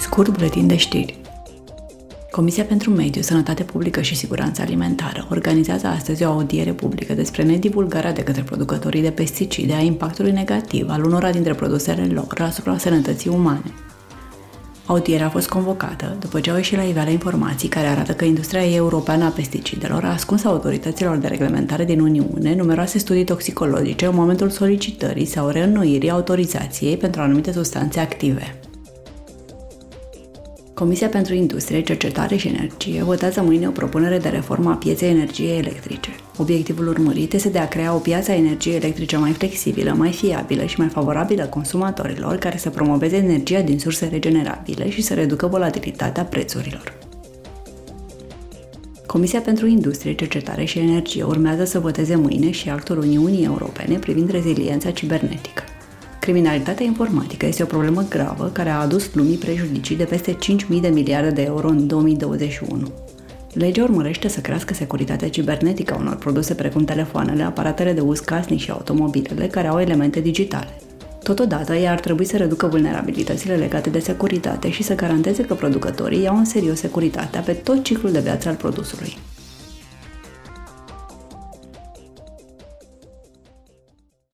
Scurt buletin de știri. Comisia pentru Mediu, Sănătate Publică și Siguranță Alimentară organizează astăzi o audiere publică despre nedivulgarea de către producătorii de pesticide a impactului negativ al unora dintre produsele lor asupra sănătății umane. Audierea a fost convocată după ce au ieșit la iveală informații care arată că industria europeană a pesticidelor a ascuns autorităților de reglementare din Uniune numeroase studii toxicologice în momentul solicitării sau reînnoirii autorizației pentru anumite substanțe active. Comisia pentru Industrie, Cercetare și Energie votează mâine o propunere de reformă a pieței energiei electrice. Obiectivul urmărit este de a crea o piață a energiei electrice mai flexibilă, mai fiabilă și mai favorabilă consumatorilor, care să promoveze energia din surse regenerabile și să reducă volatilitatea prețurilor. Comisia pentru Industrie, Cercetare și Energie urmează să voteze mâine și actul Uniunii Europene privind reziliența cibernetică. Criminalitatea informatică este o problemă gravă care a adus lumii prejudicii de peste 5.000 de miliarde de euro în 2021. Legea urmărește să crească securitatea cibernetică a unor produse precum telefoanele, aparatele de uz casnic și automobilele care au elemente digitale. Totodată, ea ar trebui să reducă vulnerabilitățile legate de securitate și să garanteze că producătorii iau în serios securitatea pe tot ciclul de viață al produsului.